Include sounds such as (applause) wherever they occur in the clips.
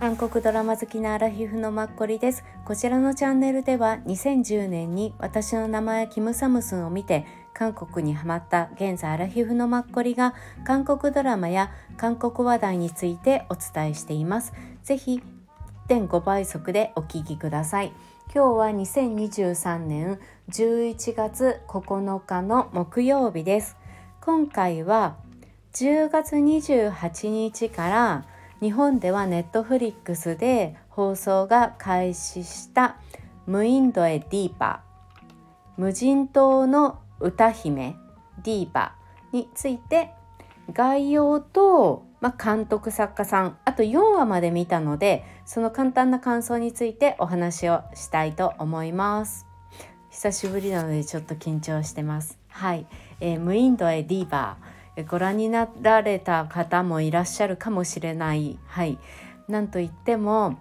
韓国ドラマ好きなアラヒフのマッコリです。こちらのチャンネルでは2010年に私の名前キムサムスンを見て韓国にハマった現在アラヒフのマッコリが韓国ドラマや韓国話題についてお伝えしています。ぜひ1.5倍速でお聞きください。今日は2023年11月9日の木曜日です。今回は10月28日から日本ではネットフリックスで放送が開始した無インドへディーパ無人島の歌姫ディーパについて概要と、まあ、監督作家さんあと4話まで見たのでその簡単な感想についてお話をしたいと思います。久しぶりなのでちょっと緊張してます。はい、えー、無インドへディーバー。ご覧になられた方もいらっしゃるかもしれない。はい、なんといっても、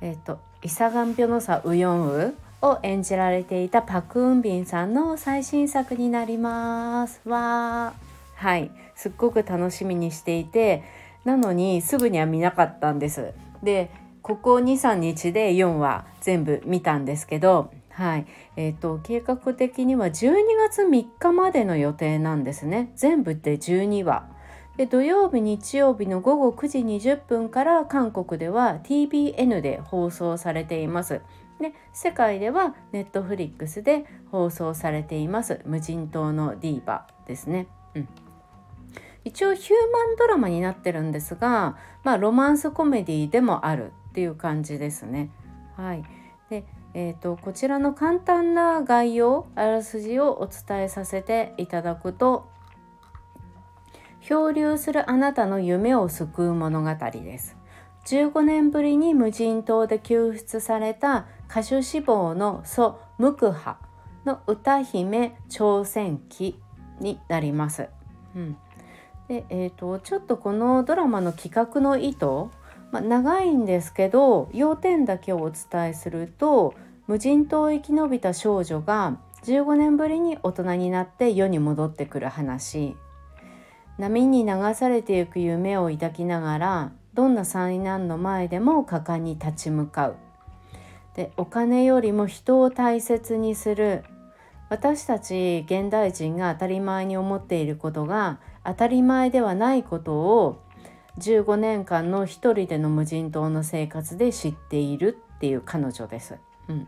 え、ー、とイサガンピョノサウヨンウを演じられていたパク・ウンビンさんの最新作になります。わはい、すっごく楽しみにしていてなのにすぐには見なかったんです。でここ23日で4話全部見たんですけどはい。えーと、計画的には12月3日までの予定なんですね。全部で12話。で土曜日日曜日の午後9時20分から韓国では TBN で放送されています。で世界ではネットフリックスで放送されています。無人島のディーバですね、うん、一応ヒューマンドラマになってるんですがまあロマンスコメディでもあるっていう感じですね。はい。でえーと、こちらの簡単な概要あらすじをお伝えさせていただくと漂流するあなたの夢を救う物語です15年ぶりに無人島で救出された歌手志望のソ・ムクハの歌姫挑戦記になります。うん、でえーとちょっとこのドラマの企画の意図まあ、長いんですけど要点だけをお伝えすると無人島を生き延びた少女が15年ぶりに大人になって世に戻ってくる話。波に流されていく夢を抱きながらどんな災難の前でも果敢に立ち向かう。でお金よりも人を大切にする。私たち現代人が当たり前に思っていることが当たり前ではないことを15年間の一人での無人島の生活で知っているっていう彼女です。うん、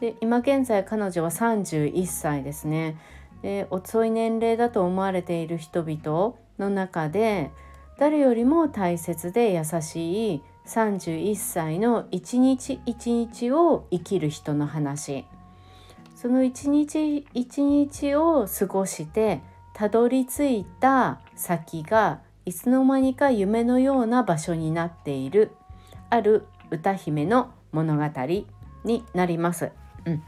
で今現在彼女は31歳ですね。で遅い年齢だと思われている人々の中で誰よりも大切で優しい31歳の一日一日を生きる人の話その一日一日を過ごしてたどり着いた先がいつの間にか夢のような場所になっているある歌姫の物語になります。うん、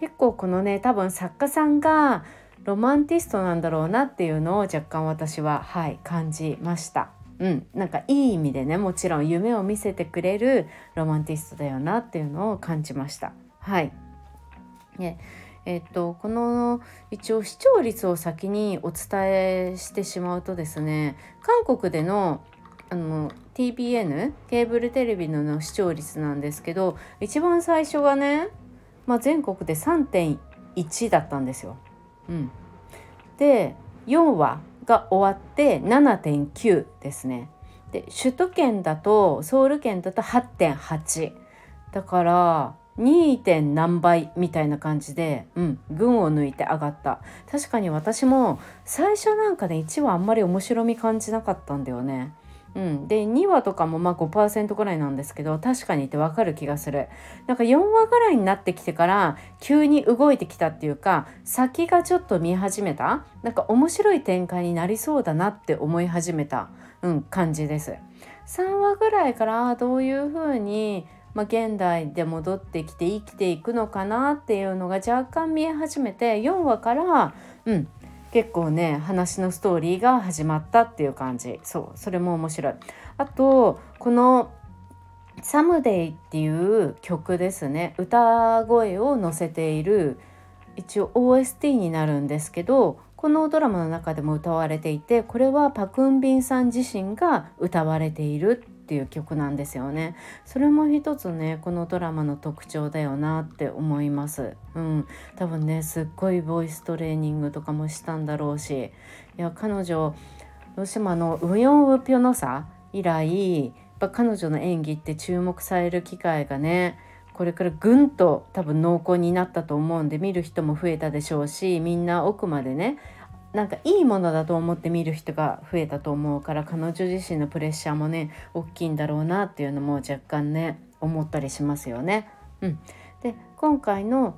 結構このね多分作家さんがロマンティストなんだろうなっていうのを若干私ははい感じました。うん、なんかいい意味でねもちろん夢を見せてくれるロマンティストだよなっていうのを感じました。はい、ねえっと、この一応視聴率を先にお伝えしてしまうとですね韓国でのあの TBN ケーブルテレビの視聴率なんですけど一番最初がね、まあ、全国で3.1だったんですよ。うん、で4話が終わって7.9ですね。で首都圏だとソウル圏だと8.8だから 2. 何倍みたいな感じで、うん、群を抜いて上がった確かに私も最初なんかね1話あんまり面白み感じなかったんだよね。うん、で2話とかもまあ5%ぐらいなんですけど確かにってわかる気がするなんか4話ぐらいになってきてから急に動いてきたっていうか先がちょっと見始めた？なんか面白い展開になりそうだなって思い始めた、うん、感じです3話ぐらいからどういう風にまあ、現代で戻ってきて生きていくのかなっていうのが若干見え始めて4話からうん結構ね話のストーリーが始まったっていう感じそうそれも面白い。あとこの「サムデイ」っていう曲ですね歌声を乗せている一応 OST になるんですけどこのドラマの中でも歌われていてこれはパクンビンさん自身が歌われているっていう曲なんですよね。それも一つねこのドラマの特徴だよなって思います。うん。多分ねすっごいボイストレーニングとかもしたんだろうし。いや彼女どうしてもあのウヨンウピョのさ以来やっぱ彼女の演技って注目される機会がねこれからぐんと多分濃厚になったと思うんで見る人も増えたでしょうしみんな奥までねなんかいいものだと思って見る人が増えたと思うから彼女自身のプレッシャーもね大きいんだろうなっていうのも若干ね思ったりしますよね。うん、で今回の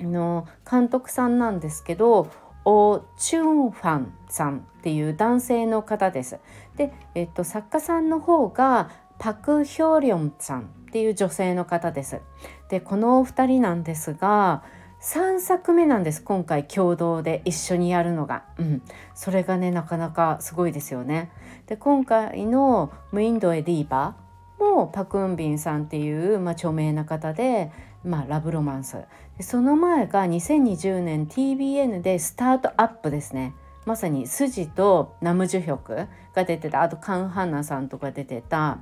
の監督さんなんですけどオ・チュンファンさんっていう男性の方です。で、えっと、作家さんの方がパク・ヒョリョンさんっていう女性の方です。でこのお二人なんですが3作目なんです今回共同で一緒にやるのが、うん、それがねなかなかすごいですよね。で今回の「ムインド・エディーバー」もパク・ンビンさんっていう、まあ、著名な方でまあ、ラブロマンス。その前が2020年 TBN でスタートアップですね。まさにスジとナムジュヒョクが出てた。あとカン・ハンナさんとか出てた。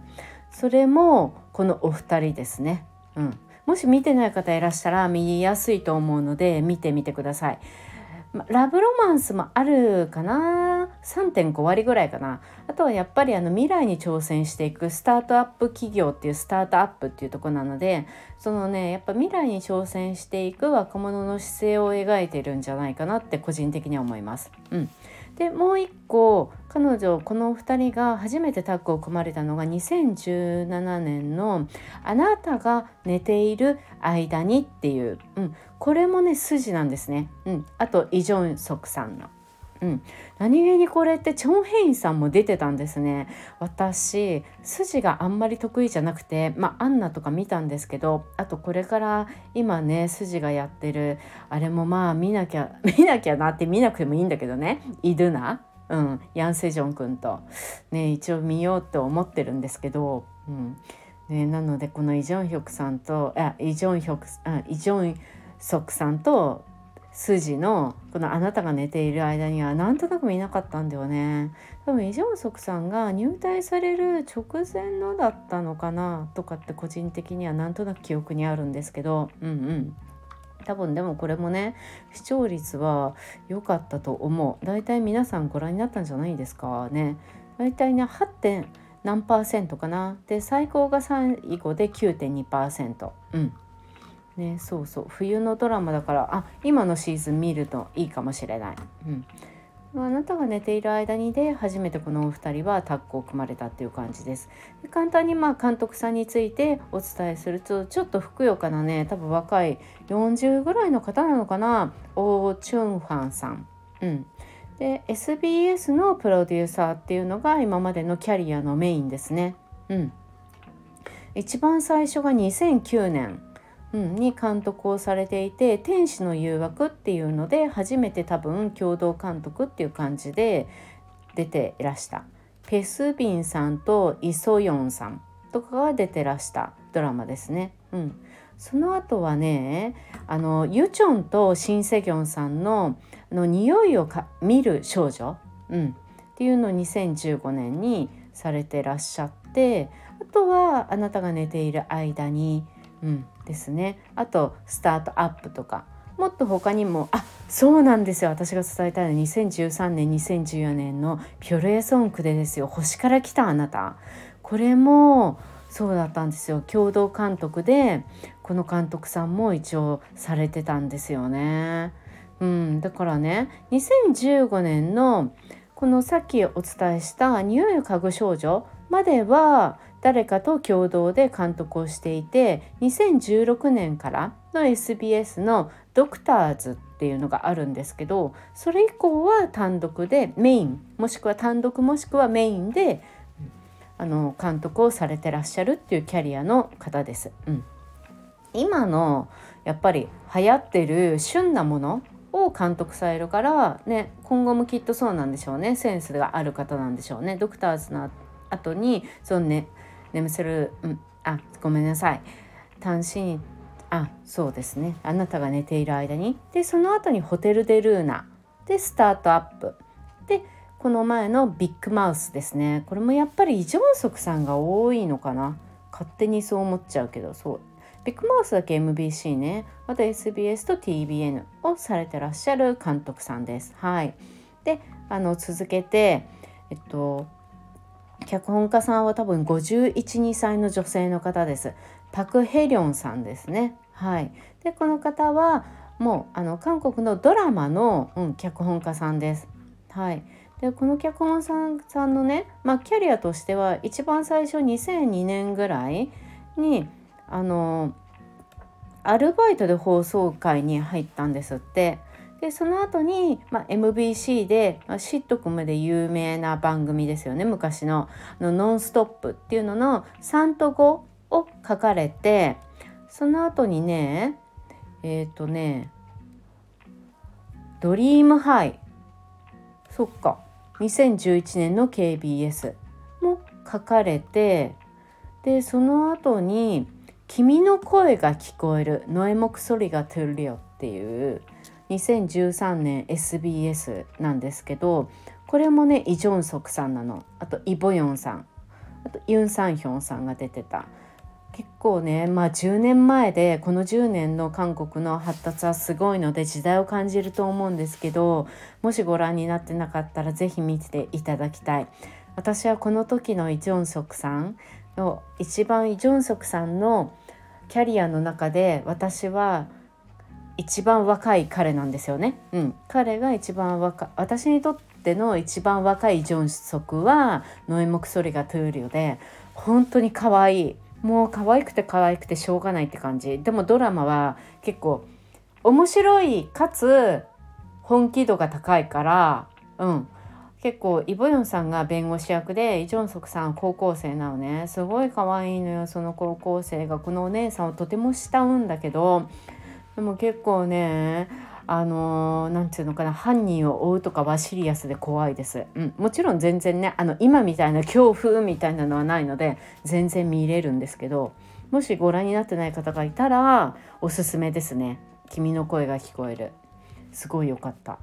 それもこのお二人ですね、うん、もし見てない方いらしたら見やすいと思うので見てみてください。ラブロマンスもあるかな？3.5割ぐらいかなあとはやっぱりあの未来に挑戦していくスタートアップ企業っていうスタートアップっていうとこなのでそのねやっぱ未来に挑戦していく若者の姿勢を描いてるんじゃないかなって個人的には思います。うん、でもう一個彼女この2人が初めてタッグを組まれたのが2017年の「あなたが寝ている間に」っていう、うん、これもね筋なんですね。うん、あとイ・ジョンソクさんの。うん、何気にこれってチョン・ヘインさんも出てたんですね。私筋があんまり得意じゃなくてまあアンナとか見たんですけどあとこれから今ね筋がやってる。あれもまあ見なきゃ (laughs) 見なきゃなって見なくてもいいんだけどね。イドゥナ。うん、ヤン・セジョン君と、ね、一応見ようと思ってるんですけど、うん。ね、なのでこのイ・ジョンヒョクさんとあイ・ジョンヒョクあイ・ジョンソクさんと筋のこの「あなたが寝ている間」にはなんとなく見なかったんだよね。多分イ・ジョンソクさんが入隊される直前のだったのかなとかって個人的にはなんとなく記憶にあるんですけどうんうん。多分でもこれもね視聴率は良かったと思う。大体皆さんご覧になったんじゃないですかね。大体ね 8. 点何パーセントかな。で最高が最後で9.2%うん。ねそうそう。冬のドラマだからあ今のシーズン見るといいかもしれない。うん。あなたが寝ている間にで初めてこのお二人はタッグを組まれたっていう感じです。で簡単にまあ監督さんについてお伝えするとちょっとふくよかなね多分若い40ぐらいの方なのかなオー・チュンファンさん。うん、で SBS のプロデューサーっていうのが今までのキャリアのメインですね。うん、一番最初が2009年うん、に監督をされていて「天使の誘惑」っていうので初めて多分共同監督っていう感じで出ていらした。ペスビンさんとイ・ソヨンさんとかが出てらしたドラマですね。うん、その後はねあのユチョンとシン・セギョンさんの「の匂いをか見る少女」うん、っていうのを2015年にされてらっしゃってあとは「あなたが寝ている間に」うん、ですね。あとスタートアップとか。もっと他にもあそうなんですよ。私が伝えたいのは2013年2014年のピョルエソンクでですよ。星から来たあなた。これもそうだったんですよ。共同監督でこの監督さんも一応されてたんですよね。うん、だからね2015年のこのさっきお伝えした「匂いを嗅ぐ少女」までは誰かと共同で監督をしていて2016年からの SBS の「ドクターズ」っていうのがあるんですけどそれ以降は単独でメインもしくは単独もしくはメインであの監督をされてらっしゃるっていうキャリアの方です。うん、今のやっぱり流行ってる旬なものを監督されるからね今後もきっとそうなんでしょうね。センスがある方なんでしょうね。ドクターズの後にそのね眠せる、うん、あごめんなさい。単身あそうですね。あなたが寝ている間に。でその後にホテル・デ・ルーナ。でスタートアップ。でこの前のビッグマウスですね。これもやっぱりイ・ジョンソクさんが多いのかな。勝手にそう思っちゃうけどそう。ビッグマウスだけ MBC ね。あと SBS と TBN をされてらっしゃる監督さんです。はい。であの続けてえっと脚本家さんは多分512歳の女性の方です。パク・ヘリョンさんですね。はい。でこの方はもうあの韓国のドラマの、うん、脚本家さんです。はい。でこの脚本さんさんのね、まあ、キャリアとしては一番最初2002年ぐらいにあのアルバイトで放送会に入ったんですって。でその後に、まあ、MBC で、まあ、シットコムで有名な番組ですよね昔の「のノンストップ」っていうのの3と5を書かれてその後にねえっ、ー、とね「ドリームハイ」そっか。2011年の KBS も書かれてでその後に「君の声が聞こえる。ノエモクソリがトゥルリオ」っていう2013年 SBS なんですけどこれもねイ・ジョンソクさんなの。あとイ・ボヨンさん。あとユン・サンヒョンさんが出てた。結構ねまあ10年前でこの10年の韓国の発達はすごいので時代を感じると思うんですけどもしご覧になってなかったら是非見ていただきたい。私はこの時のイ・ジョンソクさんの一番イ・ジョンソクさんのキャリアの中で私は一番若い彼なんですよね。うん、彼が一番若私にとっての一番若いジョンソクはノエモクソリがトゥーリオで本当に可愛い。もう可愛くて可愛くてしょうがないって感じ。でもドラマは結構面白いかつ本気度が高いからうん。結構イ・ボヨンさんが弁護士役でイ・ジョンソクさん高校生なのね。すごい可愛いのよその高校生が。このお姉さんをとても慕うんだけどでも結構ねあの何、て言うのかな犯人を追うとかはシリアスで怖いです、うん、もちろん全然ねあの今みたいな恐怖みたいなのはないので全然見れるんですけどもしご覧になってない方がいたらおすすめですね。君の声が聞こえる。すごい良かった。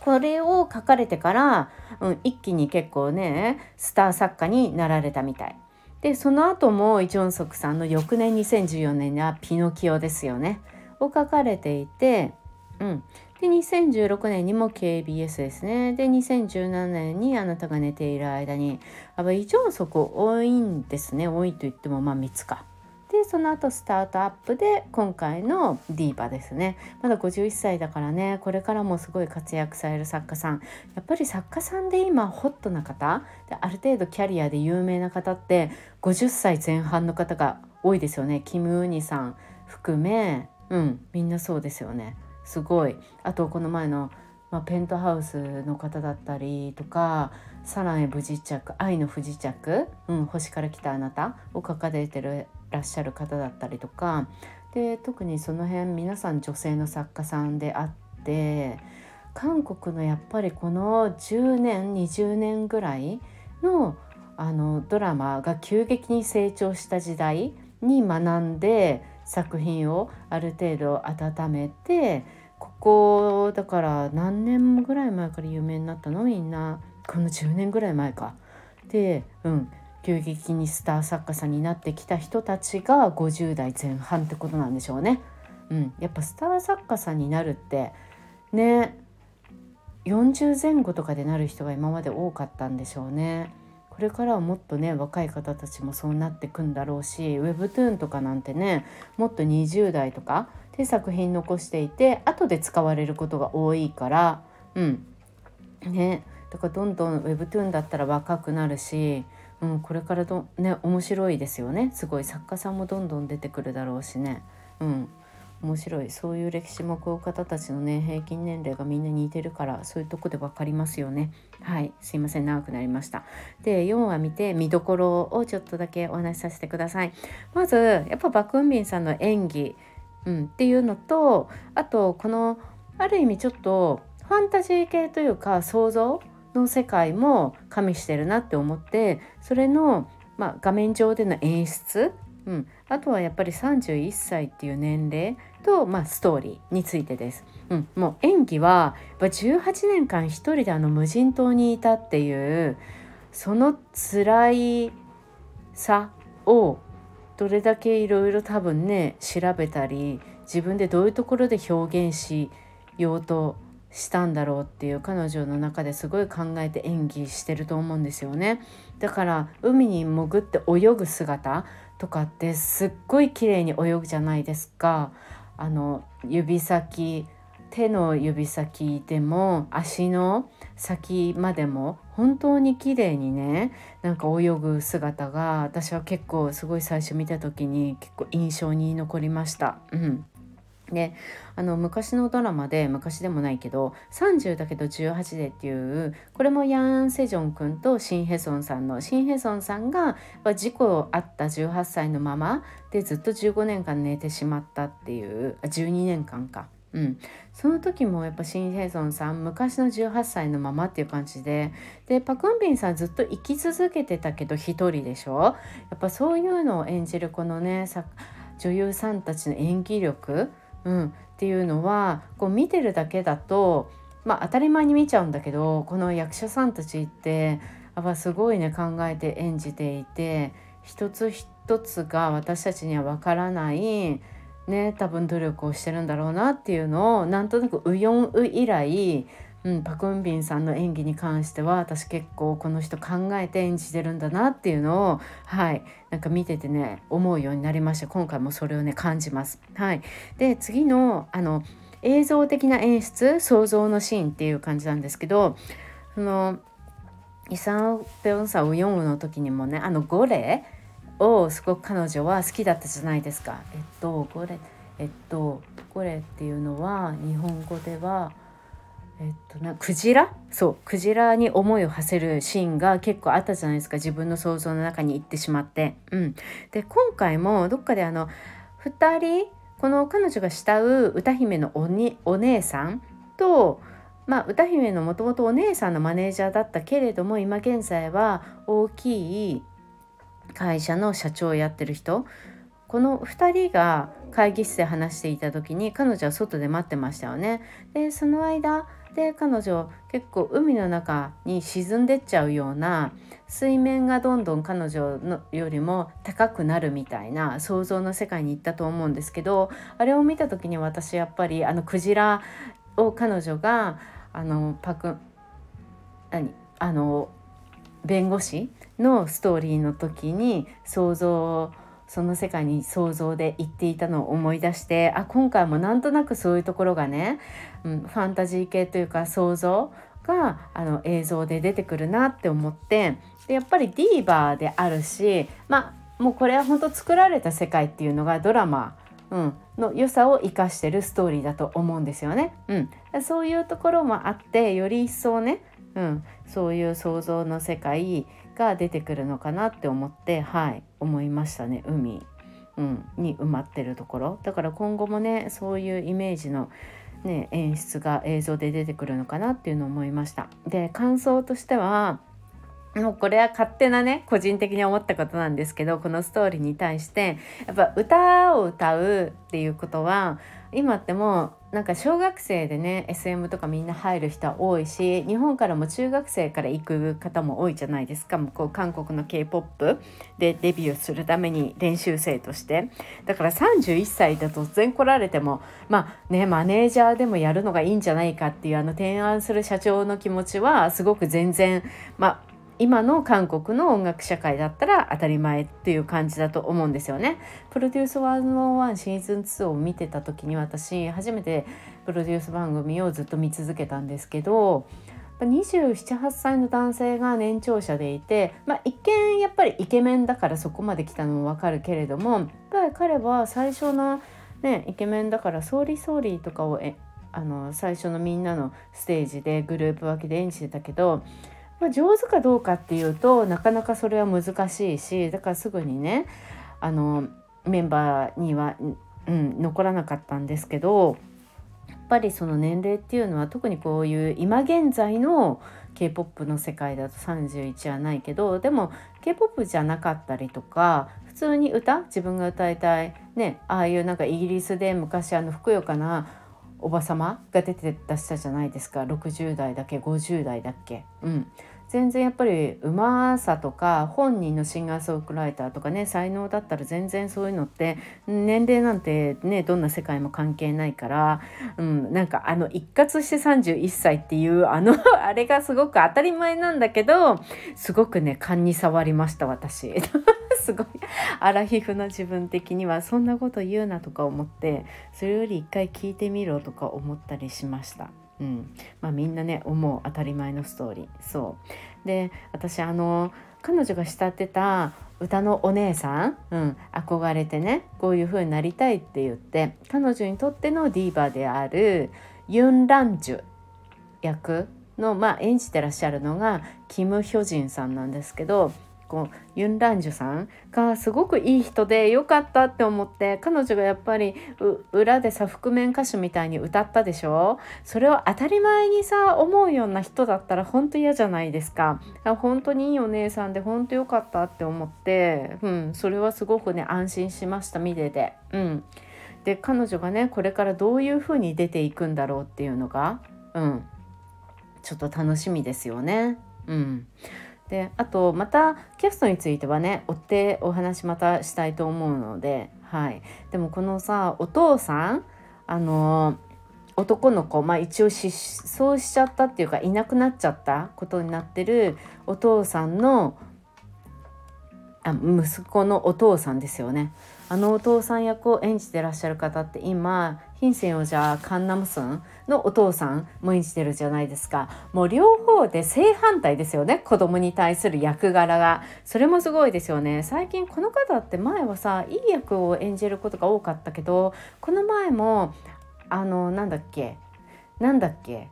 これを書かれてから、うん、一気に結構ねスター作家になられたみたい。でその後もイ・ジョンソクさんの翌年2014年には「ピノキオ」ですよね。を書かれていて、うん、で2016年にも KBS ですね。で2017年にあなたが寝ている間にやっぱイ・ジョンソク多いんですね。多いと言ってもまあ3つか。でその後スタートアップで今回のディーバですね。まだ51歳だからね。これからもすごい活躍される作家さん。やっぱり作家さんで今ホットな方である程度キャリアで有名な方って50歳前半の方が多いですよね。キム・ウニさん含めうん。みんなそうですよね。すごい。あとこの前の、まあ、ペントハウスの方だったりとか「サランへ不時着愛の不時着、うん、星から来たあなた」を書かれてるらっしゃる方だったりとかで特にその辺皆さん女性の作家さんであって韓国のやっぱりこの10年20年ぐらいのあのドラマが急激に成長した時代に学んで作品をある程度温めてここだから何年ぐらい前から有名になったの？みんなこの10年ぐらい前か。でうん急激にスター作家さんになってきた人たちが50代前半ってことなんでしょうね。うん、やっぱスター作家さんになるってね40前後とかでなる人が今まで多かったんでしょうね。これからはもっとね若い方たちもそうなってくんだろうし Webtoon とかなんてねもっと20代とかで作品残していて後で使われることが多いからうん。ね。だからどんどん Webtoon だったら若くなるし、うん、これからどね面白いですよね。すごい作家さんもどんどん出てくるだろうしね。うん。面白い。そういう歴史もこう方たちのね平均年齢がみんな似てるからそういうとこで分かりますよね。はい。すいません。長くなりました。で4話見て見どころをちょっとだけお話しさせてください。まずやっぱバクンビンさんの演技、うん、っていうのとあとこのある意味ちょっとファンタジー系というか想像の世界も加味してるなって思ってそれの、まあ、画面上での演出うん、あとはやっぱり31歳っていう年齢と、まあ、ストーリーについてです。うん、もう演技は18年間一人であの無人島にいたっていうその辛いさをどれだけいろいろ多分ね調べたり自分でどういうところで表現しようとしたんだろうっていう彼女の中ですごい考えて演技してると思うんですよね。だから海に潜って泳ぐ姿とかってすっごい綺麗に泳ぐじゃないですか。あの指先手の指先でも足の先までも本当に綺麗にねなんか泳ぐ姿が私は結構すごい最初見た時に結構印象に残りました。うんであの昔のドラマで昔でもないけど30だけど18でっていうこれもヤン・セジョン君とシン・ヘソンさんのシン・ヘソンさんが事故あった18歳のままでずっと15年間寝てしまったっていう12年間か。うん、その時もやっぱシン・ヘソンさん昔の18歳のままっていう感じででパクンビンさんずっと生き続けてたけど一人でしょ。やっぱそういうのを演じるこのね女優さんたちの演技力うん、っていうのはこう見てるだけだと、まあ、当たり前に見ちゃうんだけどこの役者さんたちってやっぱすごいね考えて演じていて一つ一つが私たちには分からないね多分努力をしてるんだろうなっていうのをなんとなくうよんう以来うん、パクンビンさんの演技に関しては私結構この人考えて演じてるんだなっていうのをはいなんか見ててね思うようになりました今回もそれをね感じます。はい、で次のあの映像的な演出想像のシーンっていう感じなんですけどそのイサン・ペヨンサ・ウヨンウの時にもねあのゴレをすごく彼女は好きだったじゃないですか。えっとゴレえっとゴレっていうのは日本語ではえっとなクジラ？そうクジラに思いを馳せるシーンが結構あったじゃないですか自分の想像の中に行ってしまって。うん、で今回もどっかであの2人この彼女が慕う歌姫のおにお姉さんと、まあ、歌姫のもともとお姉さんのマネージャーだったけれども今現在は大きい会社の社長をやってる人この2人が会議室で話していた時に彼女は外で待ってましたよね。でその間で彼女結構海の中に沈んでっちゃうような水面がどんどん彼女のよりも高くなるみたいな想像の世界に行ったと思うんですけどあれを見た時に私やっぱりあのクジラを彼女があのパク何あの弁護士のストーリーの時に想像をその世界に想像で行っていたのを思い出してあ今回もなんとなくそういうところがね、うん、ファンタジー系というか想像があの映像で出てくるなって思ってでやっぱりディーバーであるしまあもうこれは本当作られた世界っていうのがドラマ、うん、の良さを生かしてるストーリーだと思うんですよね。うん、そういうところもあってより一層ね、うん、そういう想像の世界が出てくるのかなって思ってはい思いましたね海、うん、に埋まってるところだから今後もねそういうイメージの、ね、演出が映像で出てくるのかなっていうのを思いました。で感想としてはもうこれは勝手なね個人的に思ったことなんですけどこのストーリーに対してやっぱ歌を歌うっていうことは今ってもうなんか小学生でね SM とかみんな入る人は多いし日本からも中学生から行く方も多いじゃないですか。向こう韓国の k p o p でデビューするために練習生として。だから31歳で突然来られてもまあねマネージャーでもやるのがいいんじゃないかっていうあの提案する社長の気持ちはすごく全然まあ今の韓国の音楽社会だったら当たり前っていう感じだと思うんですよね。プロデュース101シーズン2を見てた時に私初めてプロデュース番組をずっと見続けたんですけど27、8歳の男性が年長者でいて、まあ、一見やっぱりイケメンだからそこまで来たのもわかるけれどもやっぱり彼は最初の、ね、イケメンだから「Sorry Sorry」とかをえあの最初のみんなのステージでグループ分けで演じてたけどまあ、上手かどうかっていうとなかなかそれは難しいしだからすぐにねあのメンバーには、うん、残らなかったんですけどやっぱりその年齢っていうのは特にこういう今現在の k p o p の世界だと31はないけどでも k p o p じゃなかったりとか普通に歌自分が歌いたいねああいうなんかイギリスで昔あのふくよかなおばさまが出て出したじゃないですか。60代だっけ50代だっけ。うん。全然やっぱりうまさとか本人のシンガーソングライターとかね才能だったら全然そういうのって年齢なんてねどんな世界も関係ないから、うん、なんかあの一括して31歳っていうあの (laughs) あれがすごく当たり前なんだけどすごくね勘に触りました私。(laughs) すごいアラヒフな自分的にはそんなこと言うなとか思ってそれより一回聞いてみろとか思ったりしました。うん。まあ、みんなね思う当たり前のストーリー。そう。で私あの彼女が慕ってた歌のお姉さん、うん、憧れてねこういう風になりたいって言って彼女にとってのディーバであるユン・ランジュ役の、まあ、演じてらっしゃるのがキム・ヒョジンさんなんですけどこうユン・ランジュさんがすごくいい人でよかったって思って彼女がやっぱり裏でさ覆面歌手みたいに歌ったでしょ？それを当たり前にさ思うような人だったら本当嫌じゃないですか。本当にいいお姉さんで本当よかったって思って、うん、それはすごくね安心しました見てて。うん。で彼女がねこれからどういう風に出ていくんだろうっていうのが、うん、ちょっと楽しみですよね。うん、であとまたキャストについてはね追ってお話またしたいと思うので、はい、でもこのさお父さんあの男の子、まあ、一応失踪しちゃったっていうかいなくなっちゃったことになってるお父さんのあ息子のお父さんですよね。あのお父さん役を演じてらっしゃる方って今ヒンセンをじゃあカンナムスンのお父さんも演じてるじゃないですか。もう両方で正反対ですよね子供に対する役柄が。それもすごいですよね。最近この方って前はさいい役を演じることが多かったけどこの前もあのなんだっけ？なんだっけ？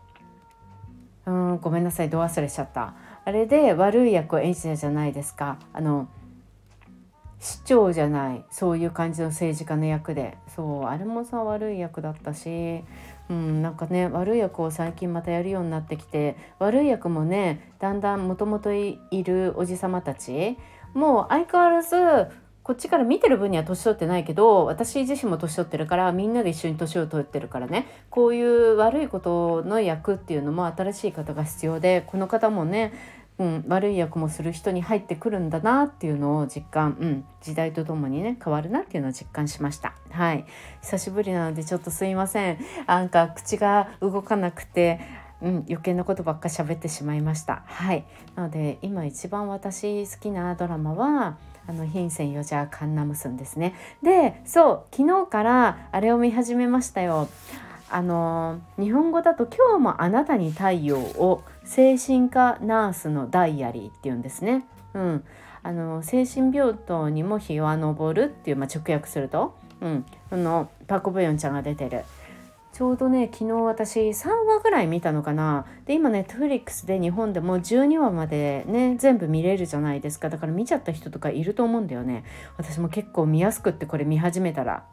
うんごめんなさいど忘れしちゃった。あれで悪い役を演じたじゃないですか。あの市長じゃないそういう感じの政治家の役で。そうあれもさ悪い役だったし、うん、なんかね悪い役を最近またやるようになってきて悪い役もねだんだんもともといるおじさまたちもう相変わらずこっちから見てる分には年取ってないけど私自身も年取ってるからみんなで一緒に年を取ってるからね。こういう悪いことの役っていうのも新しい方が必要でこの方もねうん、悪い役もする人に入ってくるんだなっていうのを実感、うん、時代とともにね変わるなっていうのを実感しました。はい。久しぶりなのでちょっとすいません。なんか口が動かなくてうん、余計なことばっか喋ってしまいました。はい。なので今一番私好きなドラマはあのヒンセンヨジャーカンナムスンですね。でそう昨日からあれを見始めましたよ。あの日本語だと「今日もあなたに太陽を精神科ナースのダイアリー」っていうんですね。うん、あの精神病棟にも日は昇るっていう、まあ、直訳すると、うん、そのパク・ブヨンちゃんが出てる。ちょうどね昨日私3話ぐらい見たのかな。で今ネットフリックスで日本でも12話までね全部見れるじゃないですか。だから見ちゃった人とかいると思うんだよね。私も結構見やすくってこれ見始めたら。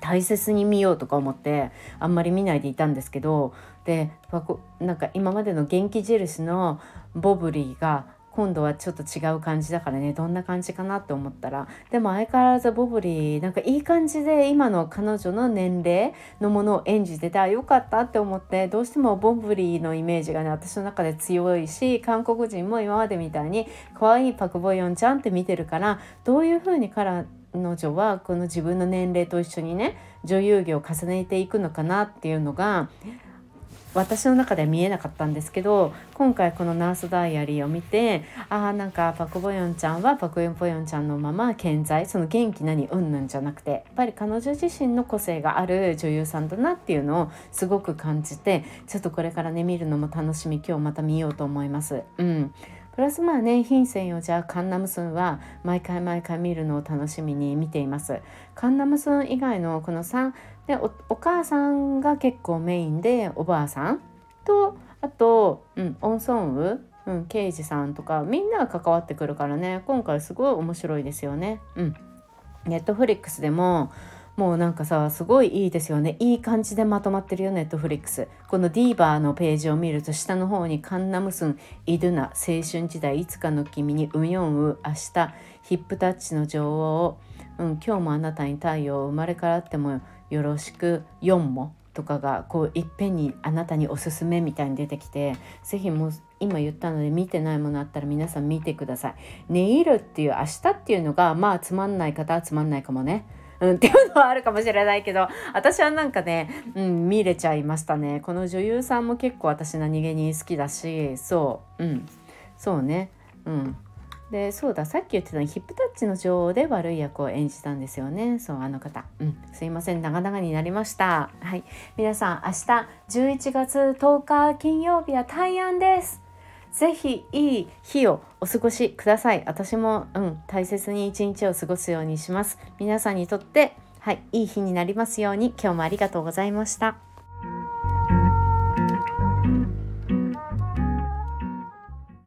大切に見ようとか思ってあんまり見ないでいたんですけどでなんか今までの元気印のボブリーが今度はちょっと違う感じだからねどんな感じかなって思ったらでも相変わらずボブリーなんかいい感じで今の彼女の年齢のものを演じててあよかったって思ってどうしてもボブリーのイメージがね私の中で強いし韓国人も今までみたいに可愛いパク・ボヨンちゃんって見てるからどういう風にから彼女はこの自分の年齢と一緒にね女優業を重ねていくのかなっていうのが私の中では見えなかったんですけど今回この「ナースダイアリー」を見てああんかパク・ボヨンちゃんはパク・ボヨンちゃんのまま健在その元気何うんぬんじゃなくてやっぱり彼女自身の個性がある女優さんだなっていうのをすごく感じてちょっとこれからね見るのも楽しみ今日また見ようと思います。うんプラスまあね品線をじゃあカンナムスンは毎回毎回見るのを楽しみに見ていますカンナムスン以外のこの3でお母さんが結構メインでおばあさんとあと、うん、オンソンウ、うん、刑事さんとかみんなが関わってくるからね今回すごい面白いですよね。うん、ネットフリックスでももうなんかさすごいいいですよねいい感じでまとまってるよネットフリックスこのディーバーのページを見ると下の方にカンナムスンイドゥナ青春時代いつかの君にウヨンウ明日ヒップタッチの女王うん、今日もあなたに太陽生まれ変わってもよろしく4もとかがこういっぺんにあなたにおすすめみたいに出てきて是非もう今言ったので見てないものあったら皆さん見てください。寝入るっていう明日っていうのがまあつまんない方はつまんないかもね。うん、っていうのはあるかもしれないけど私はなんかね、うん、見れちゃいましたね。この女優さんも結構私何気に好きだしそううんそうね。うん。でそうださっき言ってたヒップタッチの女王で悪い役を演じたんですよね。そうあの方。うん。すいません。長々になりました。はい。皆さん明日11月10日金曜日は大安です。ぜひいい日をお過ごしください。私もうん大切に一日を過ごすようにします。皆さんにとってはいいい日になりますように今日もありがとうございました。